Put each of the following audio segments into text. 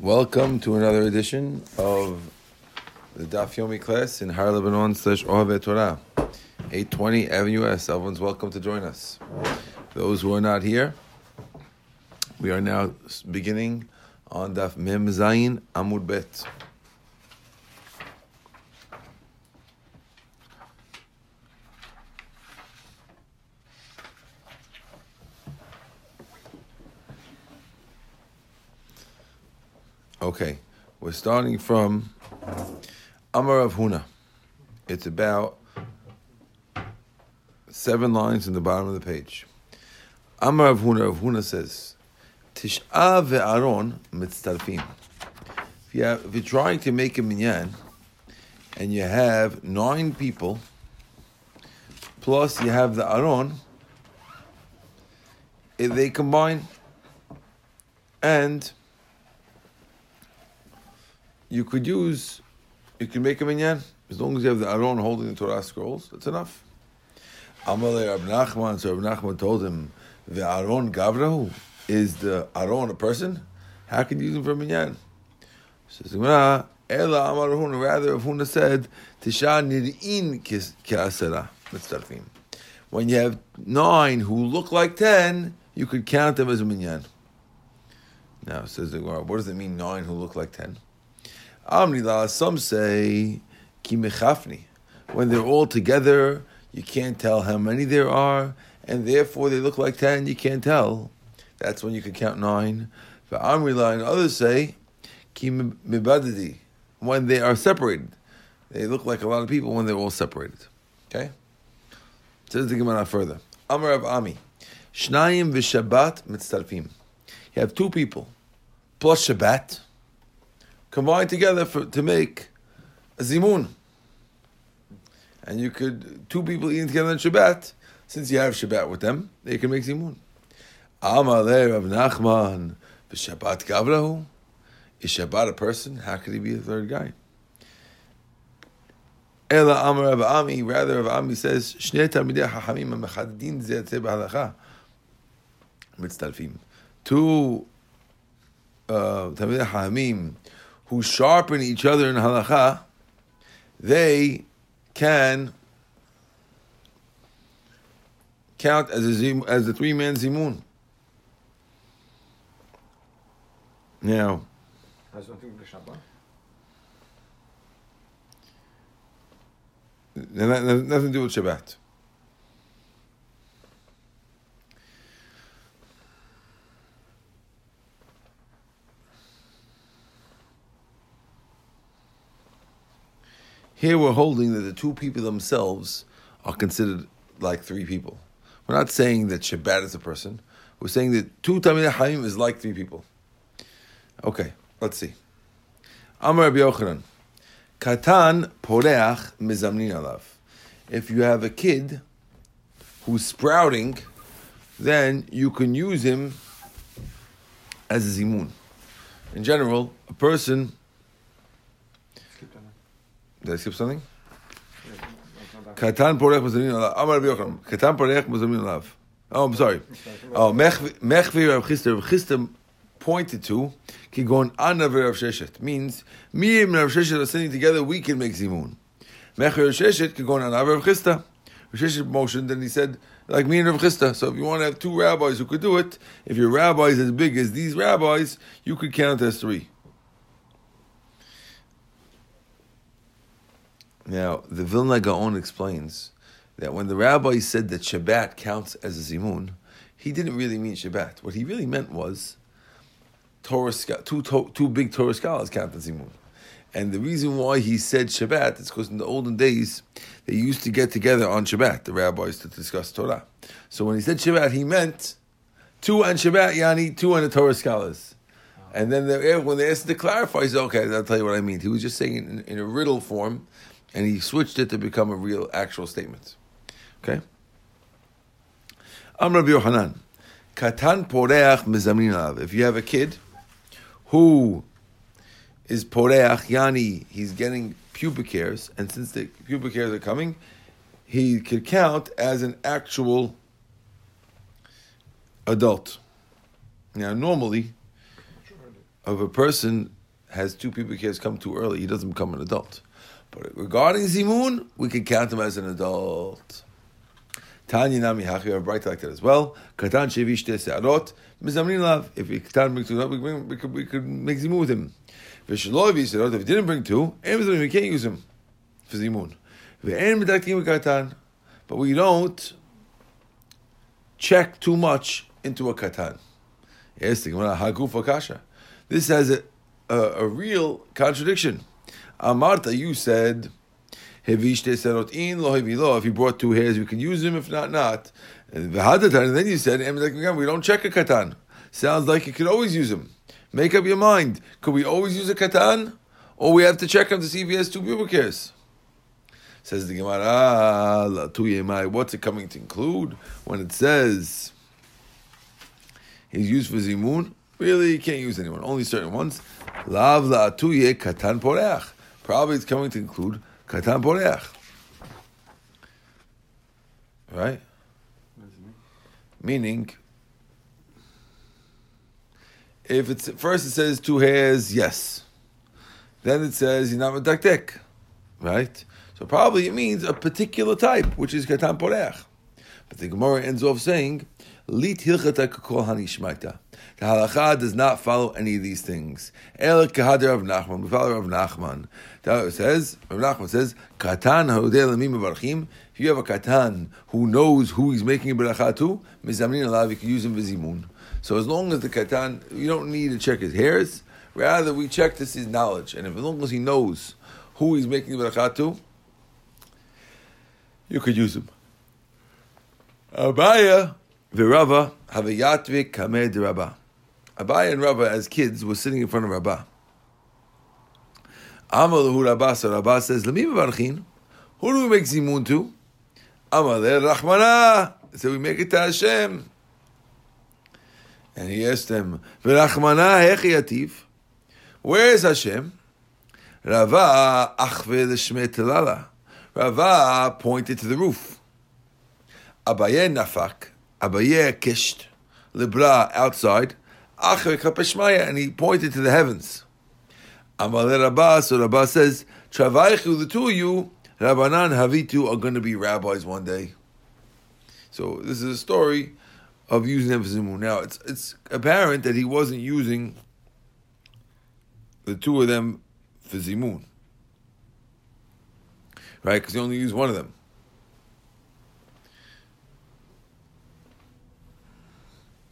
Welcome to another edition of the Daf Yomi class in Har Lebanon slash Ohavet Torah, 820 Avenue S. Everyone's welcome to join us. Those who are not here, we are now beginning on Daf Mem Zayin Amud Bet. Okay, we're starting from Amar of Huna. It's about seven lines in the bottom of the page. Amar of Huna, of Huna says, Tish'a ve'aron mitztarfim. If, you have, if you're trying to make a minyan, and you have nine people, plus you have the aron, if they combine, and you could use, you can make a minyan as long as you have the Aron holding the Torah scrolls. That's enough. Amalei Rab Nachman. So Rab Nachman told him, "The Aron Gavrahu is the Aron a person? How can you use him for minyan?" Says Ela Amar. Rather, if Huna said, "Tisha nir'in ki'asera mitzdarfim." When you have nine who look like ten, you could count them as a minyan. Now says the Gemara, what does it mean nine who look like ten? Amri some say kimechafni. When they're all together, you can't tell how many there are, and therefore they look like ten. You can't tell. That's when you can count nine. But Amri and others say kimibadadi. When they are separated, they look like a lot of people when they're all separated. Okay. Says the Gemara further. Amar of Ami, Shnayim v'Shabbat mitzarfim. You have two people plus Shabbat combine together for, to make a zimun. And you could, two people eating together on Shabbat, since you have Shabbat with them, they can make zimun. Amalei Rav Nachman, Shabbat Gavrahu. Is Shabbat a person? How could he be a third guy? Ela Amar Rav Ami, rather Rav Ami says, Shnei Talmidei Hachamim HaMechadin B'Halacha. Mitztalfim. Two uh, Talmidei who sharpen each other in halacha, they can count as a zim, as a three man zimun. Now, Has nothing with the Shabbat? nothing to do with Shabbat. Here we're holding that the two people themselves are considered like three people. We're not saying that Shabbat is a person. We're saying that two Talmidei Chachamim is like three people. Okay, let's see. Amar Rabbi Yochanan, Katan poreach mizamnin alav. If you have a kid who's sprouting, then you can use him as a zimun. In general, a person did I skip something? Katan porech mazamin alav. Amar Yochanan. Katan porech mazamin alav. Oh, I'm sorry. Oh, Mechvi Rav Chisda. Rav Chisda pointed to Kigon Anav Rav Sheshet. Means, me and Rav Sheshet are sitting together, we can make Zimun. Mechvi Rav Sheshet Kigon Anav Rav Chisda. Rav Sheshet motioned and he said, like me and Rav Chisda. So if you want to have two rabbis who could do it, if your rabbi is as big as these rabbis, you could count as three. Now, the Vilna Gaon explains that when the rabbi said that Shabbat counts as a zimun, he didn't really mean Shabbat. What he really meant was Torah, two, two big Torah scholars count as zimun. And the reason why he said Shabbat is because in the olden days, they used to get together on Shabbat, the rabbis, to discuss Torah. So when he said Shabbat, he meant two on Shabbat, Yani, two on the Torah scholars. And then they, when they asked to clarify, he said, okay, I'll tell you what I mean. He was just saying it in, in a riddle form and he switched it to become a real, actual statement. Okay? Am Rabbi Yohanan, Katan poreach mezamin alav. If you have a kid who is poreach, yani, he's getting pubic hairs, and since the pubic hairs are coming, he could count as an actual adult. Now, normally, if a person has two pubic hairs come too early, he doesn't become an adult. But regarding Zimun, we can count him as an adult. Tanya Nami Hachi, have bright like that as well. Katan Shevish Searot, Mizamrin Lav. If Katan brings two, we, bring, we, could, we could make Zimun with him. Vishalovi Searot, if he didn't bring two, we can't use him for Zimun. Ve'en Medaktim Katan. But we don't check too much into a Katan. Yes, Hagufa Kasha. This has a, a, a real contradiction. Amarta, you said, Hevishte serotin lo hevilo. If you brought two hairs, we can use them. If not, not. And then you said, we don't check a katan. Sounds like you could always use them. Make up your mind. Could we always use a katan? Or we have to check him to see if he has two pubic hairs? Says the Gemara, what's it coming to include when it says he's used for zimun? Really, you can't use anyone, only certain ones. Lav la'atuye katan poreach. Probably it's coming to include katan poreach. Right? Meaning, if it's first it says two hairs, yes. Then it says medaktek, right? So probably it means a particular type, which is katan poreach. But the Gemara ends off saying, lit hilchata kol hanishmaita. The halacha does not follow any of these things. El kahadir of Nachman. We follow Rav Nachman. That says, Rav Nachman says, katan haudeh lamim barachim. If you have a katan who knows who he's making a bracha to, mizamrin alav, you can use him vizimun. So as long as the katan, you don't need to check his hairs. Rather, we check this his knowledge, and if as long as he knows who he's making the bracha to, you could use him. Abaya v'Rava have a yatvik kameh Rabba. Abai and Rabba, as kids, were sitting in front of Rabba. Amalahu Rabba, so Rabba says, Lemi Mevarchin, who do we make zimun to? Amaleh Rachmana, so we make it to Hashem. And he asked them, V'Rachmana hechi where is Hashem? Rava achve l'shmei telala. Rava pointed to the roof. Abaye nafak, Abaye kished, libra outside, and he pointed to the heavens. Amalei Rabbah, so Rabbah says, Travaichu, the two of you, Rabbanan Havitu, are going to be rabbis one day. So this is a story of using zimun. Now it's it's apparent that he wasn't using the two of them for zimun, right? Because he only used one of them.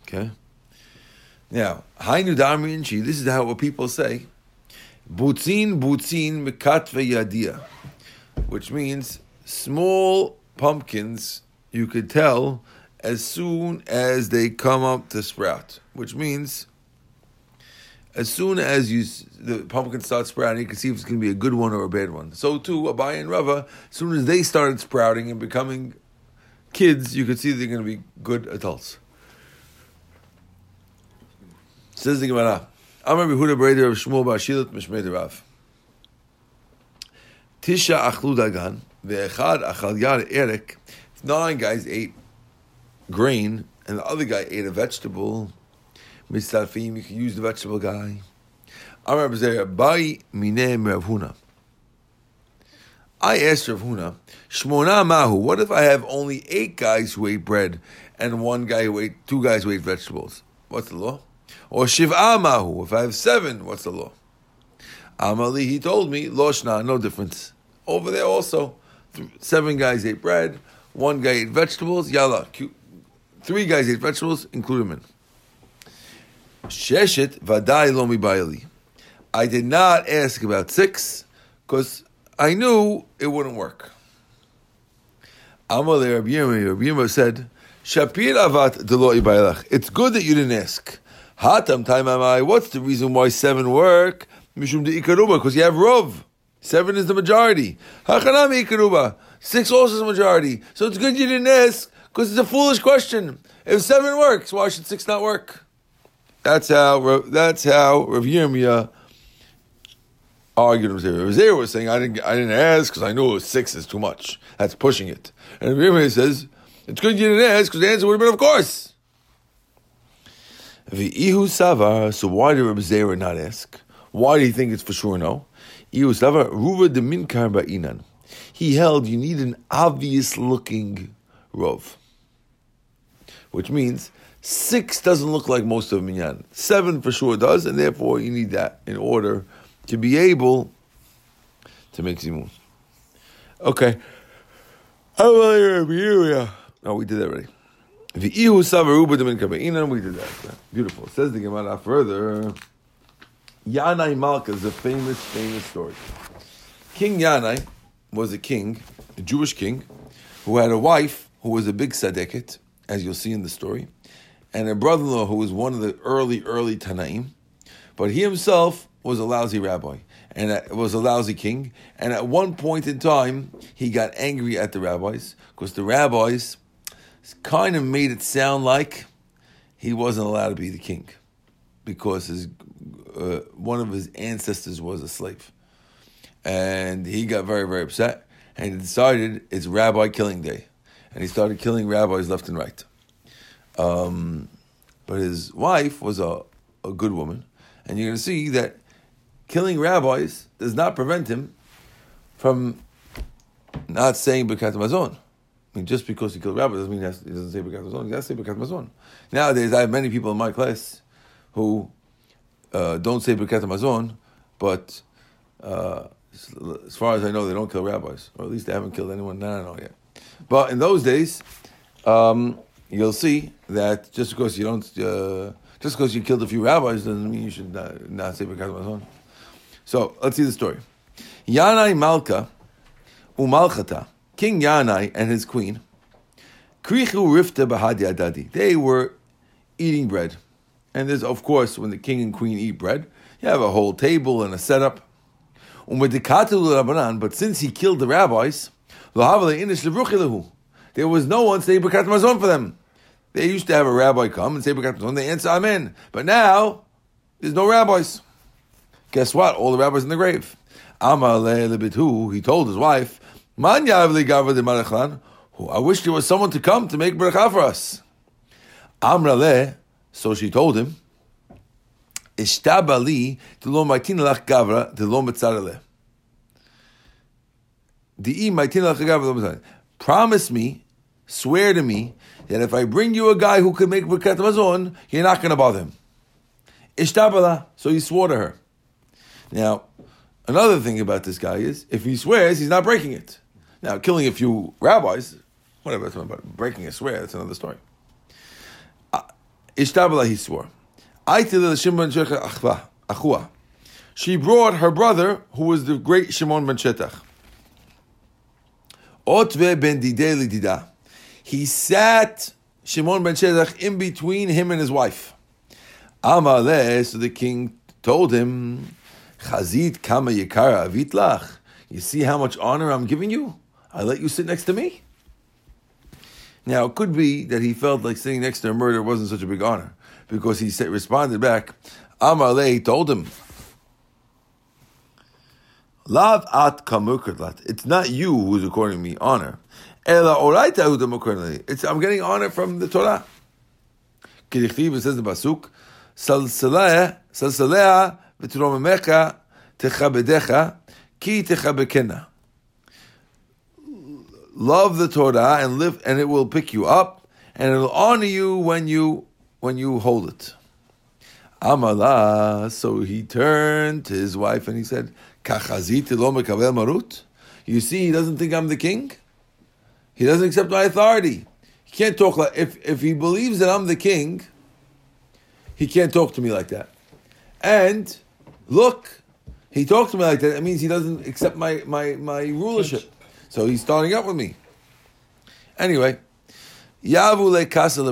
Okay. Now, Hainu Damri Chi, this is how what people say. Butzin, butzin, mekatve yadia. Which means small pumpkins you could tell as soon as they come up to sprout. Which means as soon as you the pumpkin starts sprouting, you can see if it's going to be a good one or a bad one. So too, Abai and Rava, as soon as they started sprouting and becoming kids, you could see they're going to be good adults. Says the Gemara. Amar Behuda Breder of Shmuel Bashilat Mishmei Rav. Tisha achlu dagan ve'echad achal yar erek. Nine guys ate grain, and the other guy ate a vegetable. Mistarfim, you can use the vegetable guy. Amar Bezer Bai Mine Rav Huna. I asked Rav Huna, Shmona Mahu, what if I have only eight guys who ate bread and one guy who ate, two guys who ate vegetables? What's the law? Or Shiv'a Mahu, if I have seven, what's the law? Amali, he told me, Loshna, no difference. Over there also, seven guys ate bread, one guy ate vegetables, yalla. Three guys ate vegetables, include him in. Sheshet vadai lomi bayali. I did not ask about six because I knew it wouldn't work. Amalei Rabbi Yirmiyah said, Shapir avat bailach. It's good that you didn't ask. Hatam taimamai. What's the reason why seven work? Mishum de because you have rov. Seven is the majority. Hachanami ikaruba. Six also is the majority. So it's good you didn't ask, because it's a foolish question. If seven works, why should six not work? That's how. That's how Rav Yirmiyah argued with Rav Zera was saying, "I didn't. I didn't ask because I knew six is too much. That's pushing it." And Rav Yirmiyah says, "It's good you didn't ask because the answer would have been, of course." The Ihu Savar, so why did Rabbi Zera not ask? Why do you think it's for sure no? Ihu Savar, Ruva Ba'inan. He held you need an obvious looking Rov. Which means six doesn't look like most of Minyan. Seven for sure does, and therefore you need that in order to be able to make Zimun. Okay. No, oh, we did that already. We did that. Beautiful. Says the Gemara further. Yanai Malka is a famous, famous story. King Yanai was a king, a Jewish king, who had a wife who was a big tzaddiket, as you'll see in the story, and a brother-in-law who was one of the early, early Tanaim, but he himself was a lousy rabbi and was a lousy king. And at one point in time, he got angry at the rabbis because the rabbis kind of made it sound like he wasn't allowed to be the king because his uh, one of his ancestors was a slave, and he got very very upset and he decided it's Rabbi Killing Day, and he started killing rabbis left and right. Um, but his wife was a, a good woman, and you're going to see that killing rabbis does not prevent him from not saying Birkat Mazon. Mean, just because he killed rabbis doesn't mean he, has, he doesn't say Birkat Mazon. He has to say Birkat Mazon. Nowadays, I have many people in my class who uh, don't say Birkat Mazon, but uh, as far as I know, they don't kill rabbis, or at least they haven't killed anyone. No, no, no, yet. But in those days, um, you'll see that just because you don't, uh, just because you killed a few rabbis doesn't mean you should not, not say Birkat Mazon. So let's see the story. Yanai Malka Umalchata, King Yanai and his queen, Krichu Rifta Bahadi. They were eating bread. And there's, of course, when the king and queen eat bread, you have a whole table and a setup. But since he killed the rabbis, there was no one saying Birkat Mazon for them. They used to have a rabbi come and say Birkat Mazon, they answer Amen. But now, there's no rabbis. Guess what? All the rabbis in the grave. Amar lebitu. He told his wife, Man yavli gava de marachlan. I wish there was someone to come to make bracha for us. Amra le. So she told him, Ishtabali lo maitin lach gavra lo metzarele. Di maitin lach gavra lo metzarele. Promise me, swear to me, that if I bring you a guy who can make brakat mazon, you're not going to bother him. Ishtabala. So he swore to her. Now, another thing about this guy is if he swears, he's not breaking it. Now, killing a few rabbis, whatever, about breaking a swear, that's another story. Ishtabala, he swore. She brought her brother, who was the great Shimon ben Shetach. Otve ben dida. He sat Shimon ben Shetach in between him and his wife. Amaleh, so the king told him, Chazit kama yikara avitlach. You see how much honor I'm giving you? I let you sit next to me. Now, it could be that he felt like sitting next to a murderer wasn't such a big honor because he said, responded back, Amalei told him, Lav at kamukratlat. It's not you who's according me honor. Ela oraita hu. It's I'm getting honor from the Torah. Kirichtiv says the basuk, Salsalea, salsalea v'tromemecha techabedecha ki techabekena. Love the Torah and live, and it will pick you up, and it will honor you when you when you hold it. Amala. So he turned to his wife and he said, marut. You see, he doesn't think I'm the king. He doesn't accept my authority. He can't talk like if if he believes that I'm the king. He can't talk to me like that. And look, he talks to me like that. It means he doesn't accept my, my, my rulership. So he's starting up with me. Anyway, Yavu le Kasa.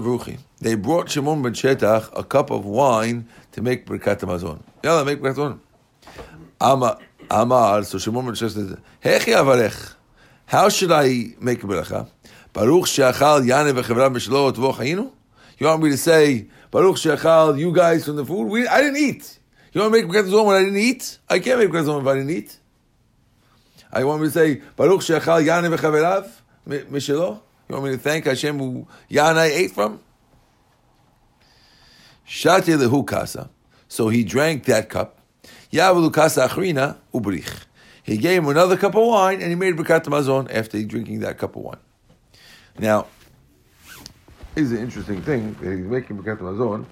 They brought Shimon ben Shetach a cup of wine to make Birkat Hamazon. Yalla, make Birkat Hamazon. Amar, so Shimon ben Shetach said, Hechi avarech. How should I make a bracha? Baruch she'achal yane v'chevra mishlo tvo You want me to say, Baruch she'achal, you guys from the food? We, I didn't eat. You want to make Birkat when I didn't eat? I can't make Birkat Hamazon I didn't eat. I want me to say, Baruch Shechal Yana V'Chaverav Mishelo? You want me to thank Hashem who Yana ate from? Shati lehu kasa. So he drank that cup. Yavulu kasa achrina ubrich. He gave him another cup of wine and he made Birkat Mazon after drinking that cup of wine. Now, is an interesting thing that he's making Birkat Mazon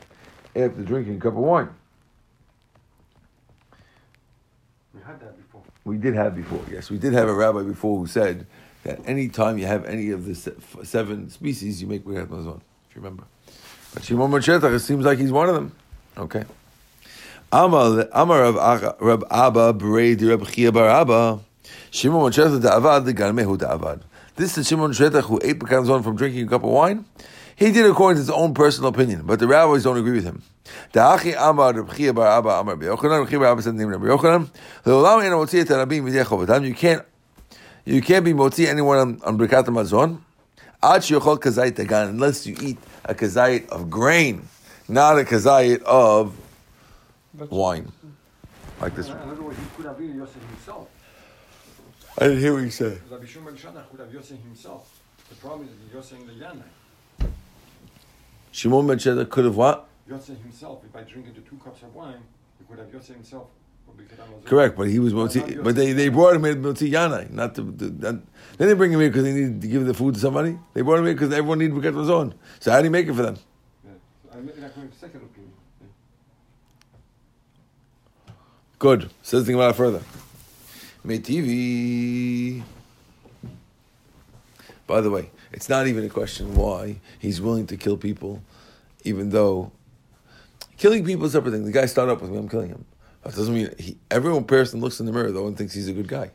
after drinking a cup of wine. We did have before, yes. We did have a rabbi before who said that any time you have any of the se- seven species, you make Birkat Mazon, if you remember. But Shimon ben Shetach, it seems like he's one of them. Okay. Amar Rab Abba Chia Bar Abba Shimon ben Shetach da'avad the Garmehu da'avad. This is Shimon Shetach who ate Birkat from drinking a cup of wine. He did according to his own personal opinion, but the rabbis don't agree with him. Da'achi Amar Rab Chia Bar Abba Amar Be'yochanan Rab Chia Bar Abba said the name of Rabbi Yochanan Le'olam ena motzi et harabim v'yeh chovatam. You can't you can't be motzi anyone on, on Birkat Mazon Ad sheyochol kazayit dagan, unless you eat a kazayit of grain, not a kazayit of wine. Like this In one. other words, he could have been Yosef himself. I didn't hear what you said. Rabbi Shimon Shetach could have Yosef himself. The problem is that Yosef in the Yanai. Shimon ben Shetach could have what? Yosef himself, if by drinking the two cups of wine, he could have Yosef himself. Birkat. Correct, but he was motzi. But they, they brought him in motzi yanai, not to. to they didn't bring him here because they needed to give the food to somebody. They brought him here because everyone needed to get his own. So how do you make it for them? Yeah. So I made it according to second opinion. Yeah. Good. Says the Gemara further. TV. By the way, it's not even a question why he's willing to kill people, even though killing people is a separate thing. The guy started up with me, I'm killing him. That doesn't mean he, everyone person looks in the mirror though and thinks he's a good guy,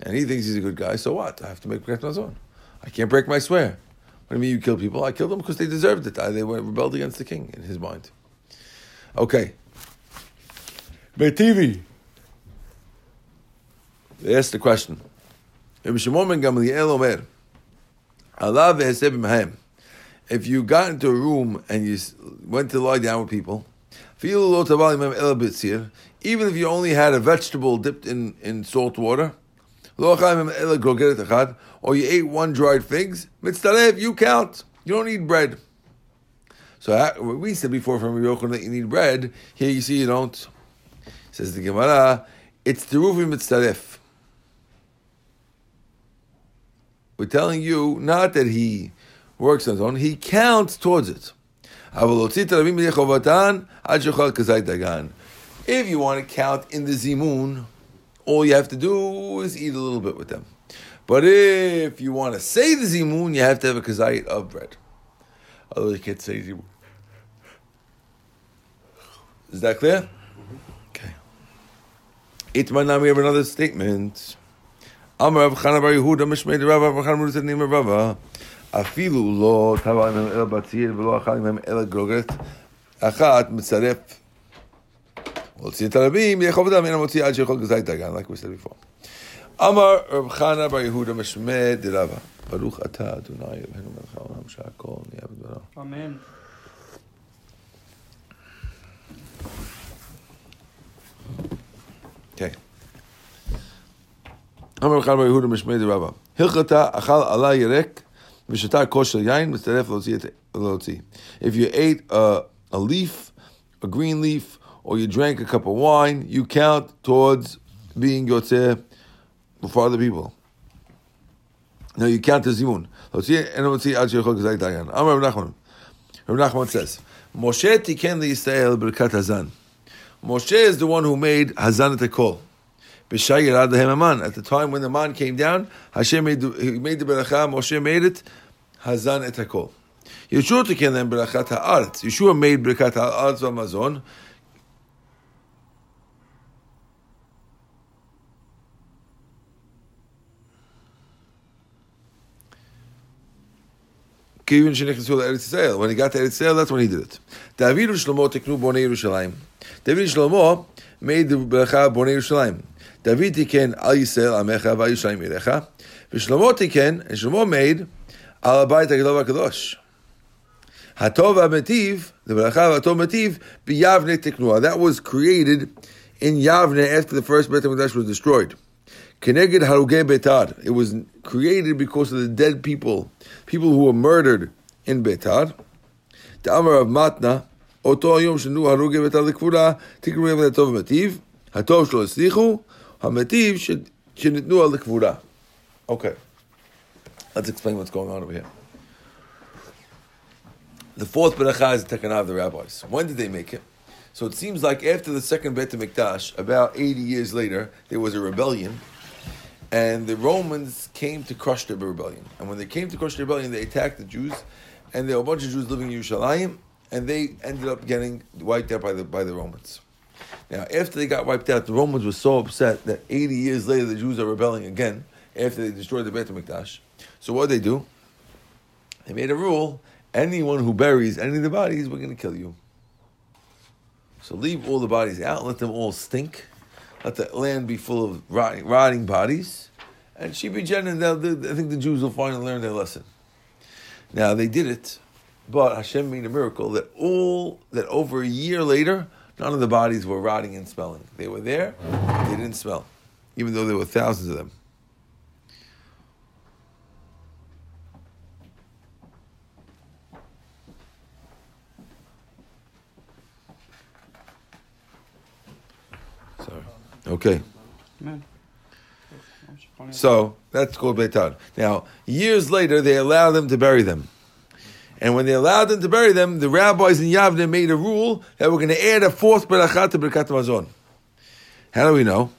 and he thinks he's a good guy. So what? I have to make Brit Mazon. I can't break my swear. What do you mean you kill people? I killed them because they deserved it. I, they were rebelled against the king in his mind. Okay. TV. They asked the question. If you got into a room and you went to lie down with people, even if you only had a vegetable dipped in, in salt water, or you ate one dried figs, mitztarev, you count. You don't need bread. So we said before from Yochanan that you need bread, here you see you don't. Says the Gemara, it's the teruvi mitzaref. We're telling you not that he works on his own, he counts towards it. If you want to count in the zimun, all you have to do is eat a little bit with them. But if you want to say the zimun, you have to have a kazayit of bread. Otherwise, you can't say zimun. Is that clear? Okay. Itman now we have another statement. Amar Rav Chana Yehuda Rav Rav Chana Bar Name אפילו לא טבע עמם אלא בציר ולא אכל עמם אלא גרוגרת אחת, מצרף, הוציא את הרבים, יאכוף אותם, אין המוציא עד שיכול גזי דגן, רק בסדר לפעול. אמר רב חנה בר יהודה משמע דרבה, ברוך אתה אדוני אלוהינו מלך העולם שהכל נהיה בדברו. אמן. כן. אמר רב חנה בר יהודה משמע דרבה, הלכתה אכל עלה ירק If you ate a, a leaf, a green leaf, or you drank a cup of wine, you count towards being yotze for other people. No, you count as zimun. Amar Rav Nachman. Rav Nachman says, Moshe tiken li Yisrael birkat hazan. Moshe is the one who made hazan at the call. At the time when the man came down, Hashem made the, he made the beracha. Moshe made it Hazan et Hakol. Yeshua took then berachat haaretz. Yeshua made berachat haaretz v'amazon. When he got to Eretz Yisrael, that's when he did it. David and Shlomo teknu bonei Yerushalayim. David and Shlomo made the bracha bonei Yerushalayim. David tiken al Yisrael amecha va Yerushalayim yirecha. V'Shlomo tiken, and Shlomo made al abayit hagdol v'kadosh. Hatov Metiv, the bracha Hatov Metiv, biyavne teknua. That was created in Yavne after the first Beit HaMikdash was destroyed. Keneged Haruge Betar. It was created because of the dead people, people who were murdered in Betar. The Amar of Matna, אותו היום שנו הרוגי ביתר לקבורה, תקראו להם לטוב ומטיב, הטוב שלא הצליחו, המטיב ש- שניתנו על לקבורה. Okay, let's explain what's going on over here. The fourth beracha is the takana of the rabbis. When did they make it? So it seems like after the second Beit HaMikdash, about 80 years later, there was a rebellion, and the Romans came to crush the rebellion. And when they came to crush the rebellion, they attacked the Jews, and there were a bunch of Jews living in Yerushalayim, and they ended up getting wiped out by the, by the Romans. Now, after they got wiped out, the Romans were so upset that 80 years later, the Jews are rebelling again, after they destroyed the Beit HaMikdash. So what did they do? They made a rule, anyone who buries any of the bodies, we're going to kill you. So leave all the bodies out, let them all stink, let the land be full of rotting, rotting bodies, and Shibi Jen, and I think the Jews will finally learn their lesson. Now they did it, but Hashem made a miracle that all that over a year later, none of the bodies were rotting and smelling. They were there, they didn't smell, even though there were thousands of them. Sorry. Okay. So that's called Beitar. Now, years later, they allowed them to bury them. And when they allowed them to bury them, the rabbis in Yavne made a rule that we're going to add a fourth beracha to Birkat Hamazon. How do we know?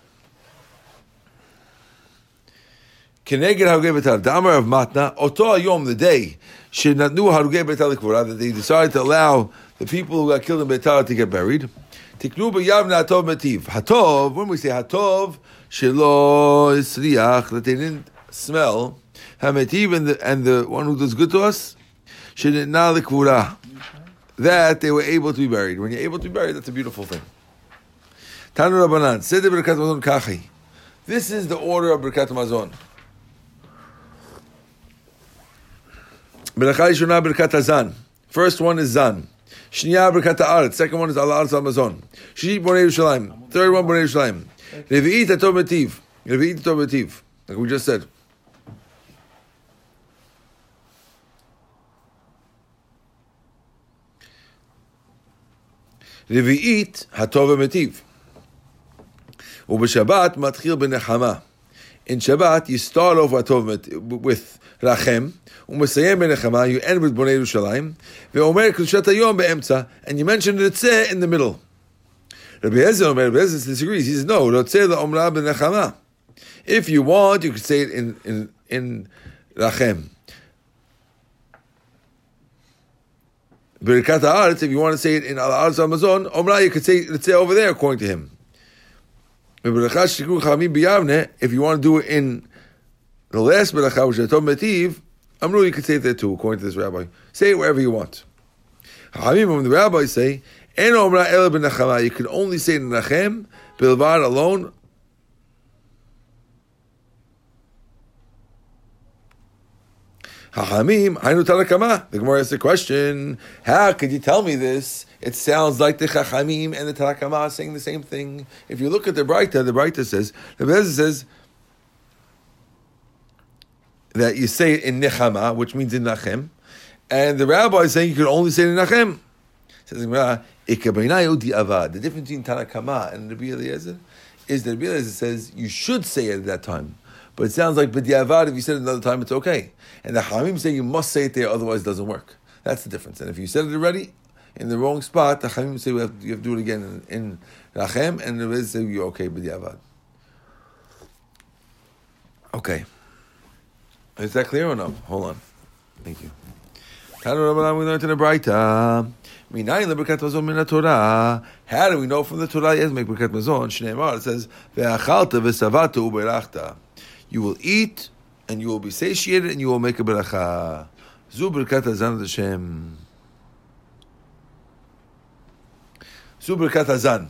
Keneged Harugei Beitar, the Amar of Matna, Oto Yom, the day, Shenatnu Harugei Beitar Likvura, that they decided to allow the people who got killed in Beitar to get buried. Tiknu b'yavna hatov metiv. Hatov, when we say hatov, shelo isriach, that they didn't smell, hametiv, and the, and the one who does good to us, shenitna. That they were able to be buried. When you're able to be buried, that's a beautiful thing. Tanu Rabbanan, Seder Birkat Mazon Kachi. This is the order of Birkat Mazon. Berachah Yishuna Birkat Hazan. First one is Zan. Shniya Birkat Haaretz. Second one is Al Haaretz Al Mazon. Shishit Bonei Yerushalayim. Third one Bonei Yerushalayim. Revi'it Atov Metiv. Revi'it Atov Metiv. Like we just said. Revi'it Hatov Metiv. ובשבת מתחיל בנחמה. In Shabbat, you start off with, with Rachem, ומסיים בנחמה, you end with בוני ירושלים, ואומר קדושת היום באמצע, and you mention רוצה in the middle. Rabbi Ezer אומר, Rabbi Ezer disagrees. He says, no, רוצה לאומרה בנחמה. If you want, you could say it in, in, in Rachem. Birkat Haaretz, if you want to say it in Al Haaretz Amazon, Omra, you could say let's say over there, according to him. If you want to do it in the last beracha, which is Tom Metiv, Amru, you could say it there too, according to this rabbi. Say it wherever you want. When the rabbis say, En Omra Ela ben you can only say it in Nachem, Bilvad alone. Hachamim, Hainu Tanakama. The Gemara asks the question, how could you tell me this? It sounds like the Chachamim and the Tanakama are saying the same thing. If you look at the Breita, the Breita says, the Bezah says that you say it in Nechama, which means in Nachem, and the Rabbi is saying you can only say it in Nachem. Says the. The difference between Tanakama and Rabbi Eliezer is that Rabbi Eliezer says you should say it at that time. But it sounds like b'diavad, if you said it another time, it's okay. And the Hamim say you must say it there, otherwise it doesn't work. That's the difference. And if you said it already in the wrong spot, the Hamim say have, you have to do it again in, in Rachem, and the Rez say you're okay b'diavad. Okay. Is that clear or no? Hold on. Thank you. Tanu Rabbanan, we the Torah. How do we know from the Torah? It says ve'achalta ve'savata uberachta. You will eat and you will be satiated and you will make a beracha. Zu berkat hazan Hashem. Zu berkat hazan.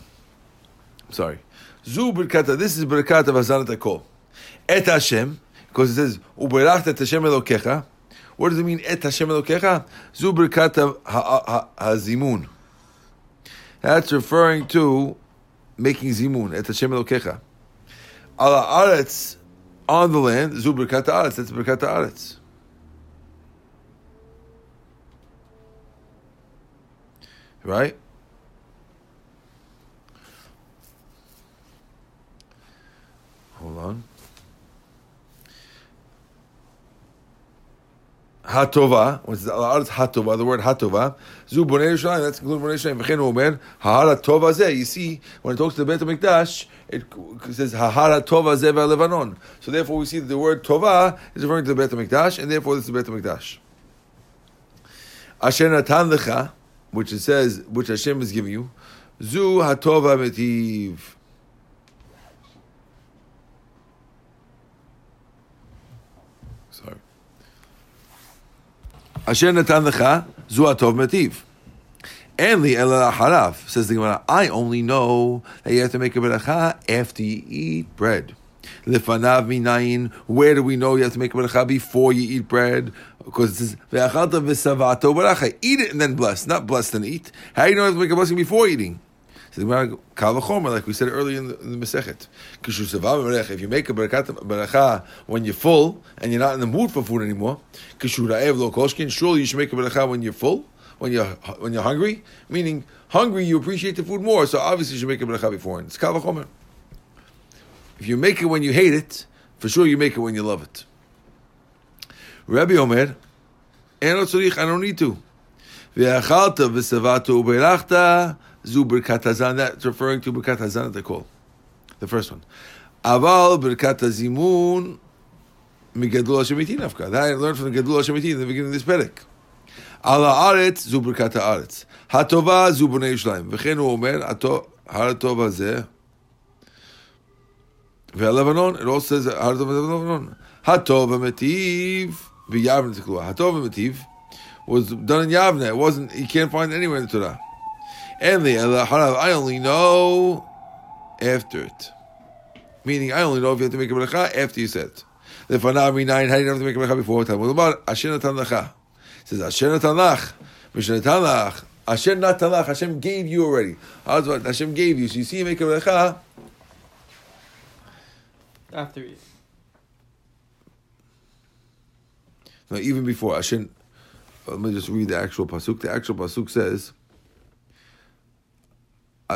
Sorry. Zu berkat. This is berkat of hazan kol. Et Hashem, because it says uberachta et Hashem elokecha. What does it mean? Et Hashem elokecha. Zu berkat hazimun. That's referring to making zimun et Hashem elokecha. Ala aretz on the land, zuber birkat haaretz, that's birkat haaretz. Right? Hold on. Hatova, what's the Aretz Hatova, the word Hatova, Zu Bonei Yerushalayim, that's including Bonei Yerushalayim, V'chen Omer, Hahara Tova Zeh, you see, when it talks to the Beit HaMikdash, it says Hahara Tova Zeh Lebanon. So therefore we see that the word Tova is referring to the Beit HaMikdash, and therefore this is the Beit HaMikdash. Asher Natan Lecha, which it says, which Hashem is giving you, Zu Hatova Metiv. Sorry. Asher Natan Lecha, Zu Hatov Metiv. And the Ela Harav says the Gemara, I only know that you have to make a beracha after you eat bread. Lifanav minayin. Where do we know you have to make a beracha before you eat bread? Because it says ve'achalta v'savato beracha. Eat it and then bless, not bless and eat. How do you know you have to make a blessing before eating? So the Gemara kavachomer, like we said earlier in the, in the Masechet. If you make a beracha when you're full and you're not in the mood for food anymore, surely you should make a beracha when you're full when you're when you're hungry. Meaning, hungry, you appreciate the food more. So obviously, you should make a bracha before. It's kavachomer. If you make it when you hate it, for sure you make it when you love it. Rabbi Omer, I don't need to. Zu berkat. That's referring to berkat hazan at the call. The first one. Aval berkat hazimun migadul Hashemiti nafka. That I learned from the Gadul Hashemiti in the beginning of this perek. Ala aretz zu berkat haaretz. Hatova zu bnei Yerushalayim. V'chen hu omer, har tov hazeh. Ve'lebanon, it also says har tov Lebanon. Hatov metiv v'yavne tiklua. Hatov metiv was done in Yavne. It wasn't. You can't find anywhere in the Torah. And the harav, I only know after it. Meaning, I only know if you have to make a bracha after you said it. The fanami nine, how do you have to make a bracha before? Talmud about Asher natan lecha. It says Asher natan lach, Mishnah natan lach. Asher natan lach. Hashem gave you already. How's what Hashem gave you? So you see, you make a bracha. After you. No, even before Hashem. Let me just read the actual pasuk. The actual pasuk says,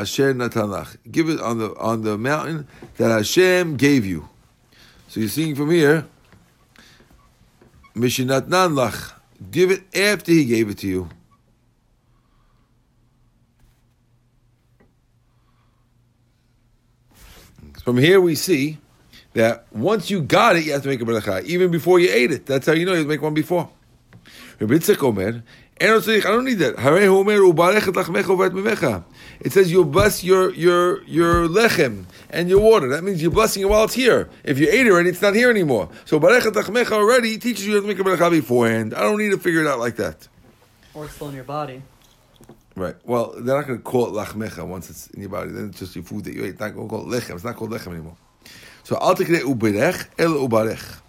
"Asher natanach." Give it on the on the mountain that Hashem gave you. So you're seeing from here, Mishinatnan lach. Give it after He gave it to you. From here we see that once you got it, you have to make a bracha, even before you ate it. That's how you know you make one before. Rabbi Omer, I don't need that. It says you bless your your your lechem and your water. That means you're blessing it while it's here. If you ate it already, it's not here anymore. So barechet lachmecha already teaches you to make a bracha beforehand. I don't need to figure it out like that. Or it's still in your body. Right. Well, they're not going to call it lachmecha once it's in your body. Then it's just your food that you ate. It's not going to call it lechem. It's not called lechem anymore. So al uberech el ubarech.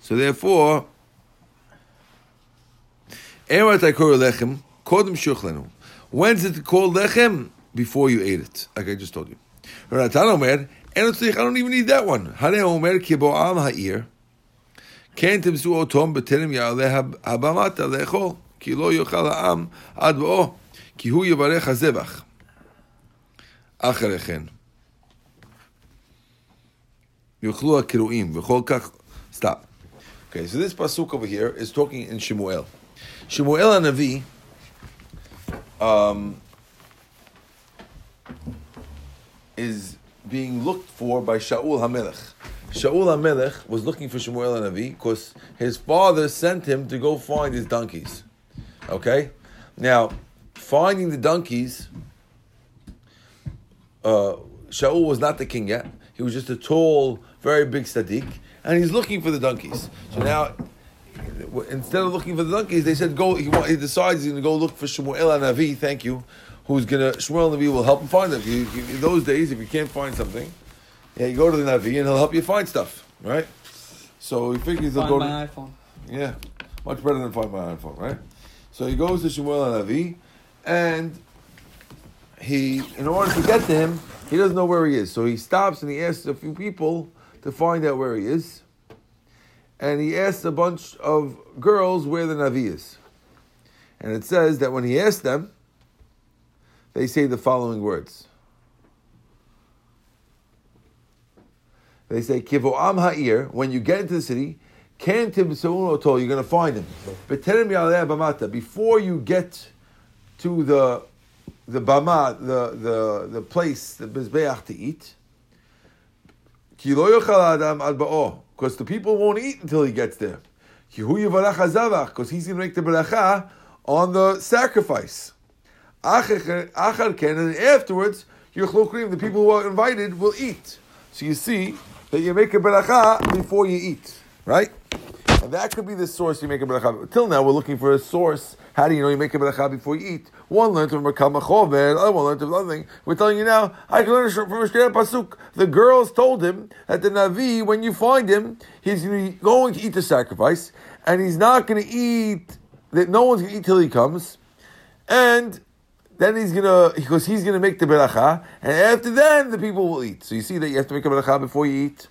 So therefore, Emet Aikor Lechem, Kodem Shuchlenu. When's it called Lechem? Before you ate it, like I just told you. Ratan Omer, I don't even need that one. Hane Omer Kibo Al Ha'ir. כן תמסו אותם בטרם יעלה הבמתה לאכול, כי לא יאכל העם עד בואו, כי הוא יברך הזבח. אחרי כן. יאכלו הקרועים, וכל כך... Stop. Okay, so this pasuk over here is talking in Shemuel. Shemuel Navi um, is being looked for by Shaul HaMelech. Shaul HaMelech was looking for Shemuel Navi because his father sent him to go find his donkeys. Okay? Now, finding the donkeys, uh, Shaul was not the king yet. He was just a tall, very big tzaddik, and he's looking for the donkeys. So now instead of looking for the donkeys, they said go. He, he decides he's going to go look for Shmuel Navi. Thank you, who's going to Shmuel Navi will help him find them. You, you, in those days, if you can't find something, yeah, you go to the Navi and he'll help you find stuff, right? So he figures he'll go. Find my to iPhone. yeah, much better than find my iPhone, right? So he goes to Shmuel Navi, and he, in order to get to him, he doesn't know where he is. So he stops and he asks a few people to find out where he is and he asked a bunch of girls where the Navi is. And it says that when he asked them, they say the following words. They say kivo am ha'ir. When you get into the city, tibsa'un otol. You're going to find him. Before you get to the the bama, the the the place, the mizbeach to eat. Because the people won't eat until he gets there. Because he's going to make the beracha on the sacrifice. And afterwards, the people who are invited will eat. So you see that you make a beracha before you eat, right? And that could be the source you make a beracha. Till now, we're looking for a source. How do you know you make a beracha before you eat? One learned from Rakam Machover, other one learned from other thing. We're telling you now, I can learn from a pasuk. The girls told him that the Navi, when you find him, he's going to eat the sacrifice, and he's not going to eat, that no one's going to eat till he comes. And then he's gonna because he's gonna make the beracha, and after then the people will eat. So you see that you have to make a beracha before you eat.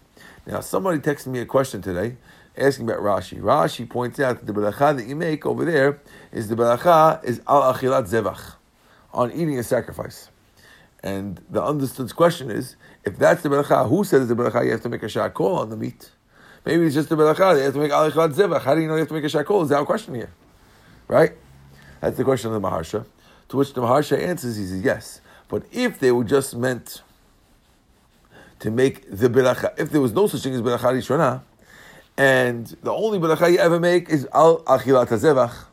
Now somebody texted me a question today asking about Rashi. Rashi points out that the beracha that you make over there is the beracha is al achilat zevach, on eating a sacrifice. And the understood question is, if that's the beracha, who says the beracha you have to make a shakol on the meat? Maybe it's just the beracha, you have to make al achilat zevach. How do you know you have to make a shakol? Is that our question here? Right? That's the question of the Maharsha. To which the Maharsha answers, he says, yes. But if they were just meant to make the beracha, if there was no such thing as beracha rishonah, and the only beracha you ever make is al achilat hazevach,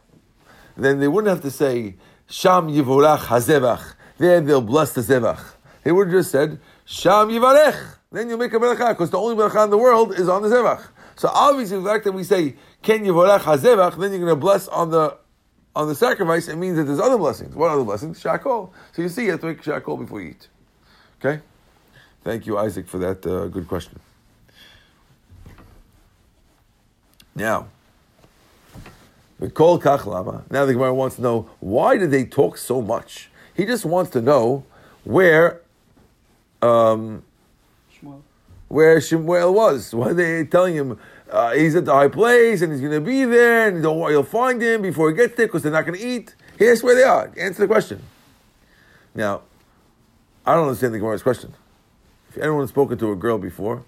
then they wouldn't have to say sham yivorach hazevach. There they'll bless the zevach. They would have just said sham yivarech. Then you make a beracha because the only beracha in the world is on the zevach. So obviously, the fact that we say ken yivorach hazevach, then you're going to bless on the on the sacrifice. It means that there's other blessings. What other blessings? Shakol. So you see, you have to make shakol before you eat. Okay. Thank you, Isaac, for that uh, good question. Now, Mikol Kachlama. Now the Gemara wants to know why did they talk so much? He just wants to know where, um, where Shemuel was. Why are they telling him uh, he's at the high place and he's going to be there and don't worry, you'll find him before he gets there because they're not going to eat. Here's where they are. Answer the question. Now, I don't understand the Gemara's question. If anyone's spoken to a girl before,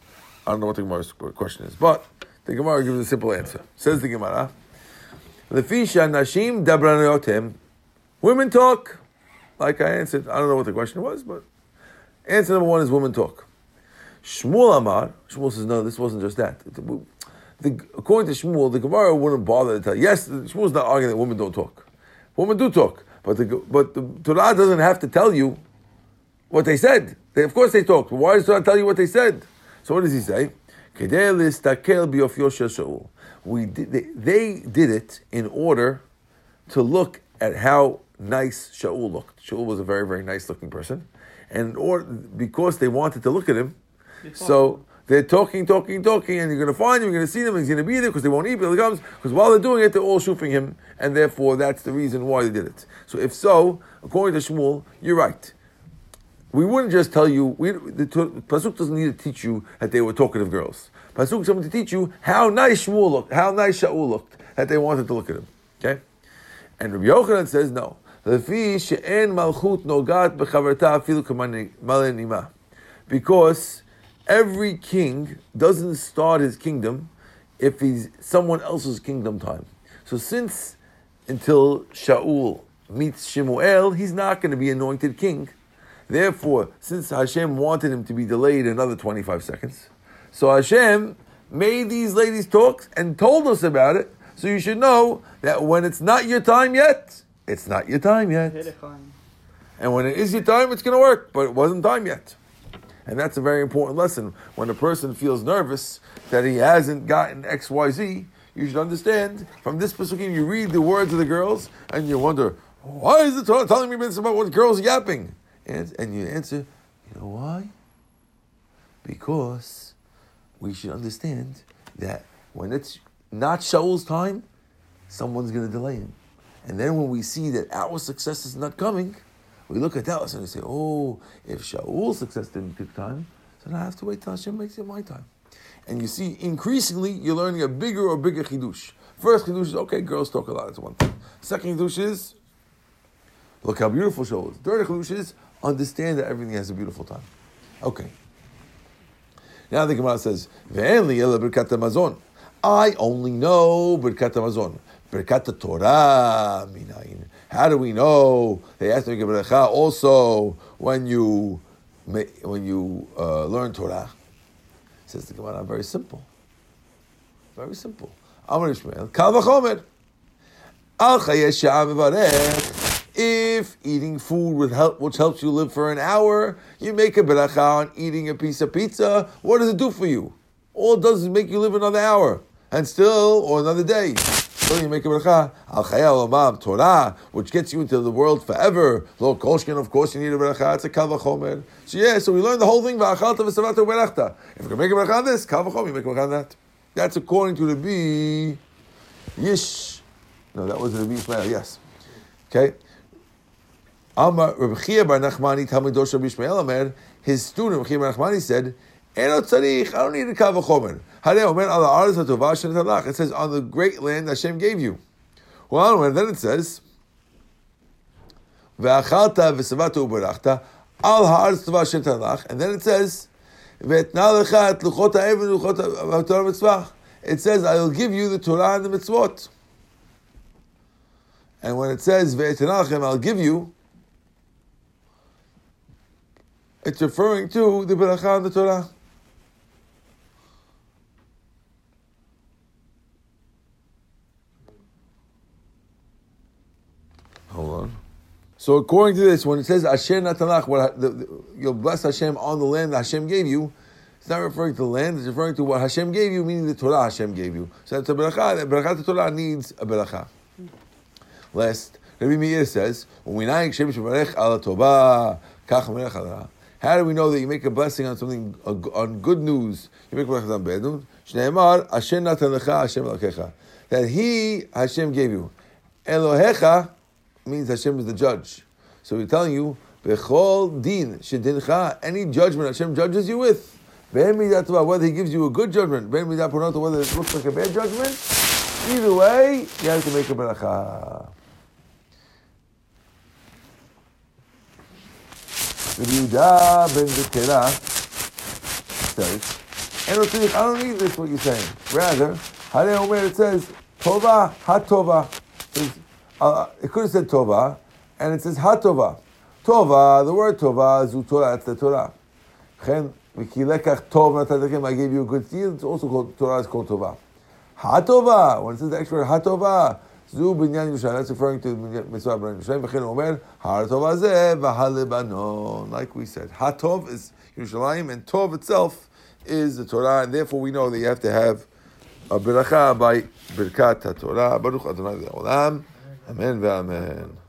I don't know what the Gemara's question is, but the Gemara gives a simple answer. Says the Gemara, "Lefisha nashim dabranotem." Women talk. Like I answered, I don't know what the question was, but answer number one is women talk. Shmuel Amar. Shmuel says, no, this wasn't just that. The, according to Shmuel, the Gemara wouldn't bother to tell. Yes, Shmuel's not arguing that women don't talk. Women do talk, but the but the Torah doesn't have to tell you what they said. They, of course, they talked. Why does Torah tell you what they said? So what does he say? We did, they, they did it in order to look at how nice Shaul looked. Shaul was a very, very nice looking person. And or because they wanted to look at him, so they're talking, talking, talking, and you're going to find him, you're going to see him, and he's going to be there because they won't eat till he comes. Because while they're doing it, they're all shufing him, and therefore that's the reason why they did it. So if so, according to Shmuel, you're right. We wouldn't just tell you, we, the Pasuk doesn't need to teach you that they were talkative girls. Pasuk is to teach you how nice Shmuel looked, how nice Shaul looked, that they wanted to look at him. Okay? And Rabbi Yochanan says no. Because every king doesn't start his kingdom if he's someone else's kingdom time. So since until Shaul meets Shemuel, he's not going to be anointed king. Therefore, since Hashem wanted him to be delayed another 25 seconds, so Hashem made these ladies talk and told us about it. So you should know that when it's not your time yet, it's not your time yet. And when it is your time, it's going to work, but it wasn't time yet. And that's a very important lesson. When a person feels nervous that he hasn't gotten X, Y, Z, you should understand from this pasukim, you read the words of the girls and you wonder, why is the Torah telling me this about what girls are yapping? And, and you answer, you know why? Because we should understand that when it's not Shaul's time, someone's going to delay him. And then when we see that our success is not coming, we look at that and we say, oh, if Shaul's success didn't take time, then I have to wait till Hashem makes it my time. And you see, increasingly, you're learning a bigger or bigger chidush. First chidush is, okay, girls talk a lot, that's one thing. Second chidush is, look how beautiful Shaul is. Third chidush is, understand that everything has a beautiful time. Okay. Now the Gemara says, "Ve'en li ela birkat hamazon." I only know birkat hamazon. Birkat Torah minayin. How do we know they have to make a bracha also when you when you uh, learn Torah? Says the Gemara, very simple. Very simple. Amar Ishmael, Kal v'chomer. Al chayesh v'varech. If eating food help, which helps you live for an hour, you make a bracha on eating a piece of pizza. What does it do for you? All it does is make you live another hour, and still, or another day. Still, you make a bracha al chayal olam Torah, which gets you into the world forever. Lo kolshkin, of course, you need a bracha. It's a kal v'chomer. So yeah, so we learned the whole thing. V'achalta v'savata u'berachta. If you can make a bracha on this, kal v'chomer, you make a bracha on that. That's according to the B. Yish. No, that was the B. Yes. Okay. Amar Rabbi Chia Bar Nachmani Talmud Rabbi Ishmael Amer, his student Rabbi Chia Bar Nachmani said, Eno tzarich, I don't need a kal v'chomer. Harei omer al ha'aretz ha'tovah shen talach. It says, on the great land Hashem gave you. Well, and then it says, Ve'achalta v'savata u'barachta al ha'aretz tovah shen talach. And then it says, Ve'etna et luchot ha'evan luchot ha'torah mitzvah. It says, I will give you the Torah and the mitzvot. And when it says, Ve'etna I'll give you, it's referring to the Beracha and the Torah. Hold on. So according to this, when it says Asher Natanach, what the, the, you'll bless Hashem on the land that Hashem gave you, it's not referring to the land, it's referring to what Hashem gave you, meaning the Torah Hashem gave you. So it's a beracha, the beracha the Torah needs a beracha. Last, Rabbi Meir says, "Uminayik Shem Shemarech Ala Kach Melech Ala." How do we know that you make a blessing on something on good news? You make a blessing on bad news. Shneimar Hashem Natan Hashem Elokecha. That He Hashem gave you. Elohecha means Hashem is the judge. So we're telling you, Bechol Din Shedincha. Any judgment Hashem judges you with. Whether He gives you a good judgment, whether it looks like a bad judgment. Either way, you have to make a beracha. Rabbi Yehuda ben Zekera says, I don't, I don't need this, what you're saying. Rather, Hare Omer, it says, Tova, HaTova. Uh, it could have said Tova, and it says HaTova. Tova, the word Tova, Zu Torah, it's the Torah. Chen, Tov, I gave you a good deal, it's also called, Torah is called Tova. HaTova, when it says the extra HaTova, זו בניין ירושלים, that's referring to מצווה בניין ירושלים, וכן הוא אומר, הר טוב הזה והלבנון. Like we said, הטוב is Yerushalayim, and Tov itself is the Torah, and therefore we know that you have to have a beracha by Birkat HaTorah. Baruch Adonai Le'olam. Amen ve'amen.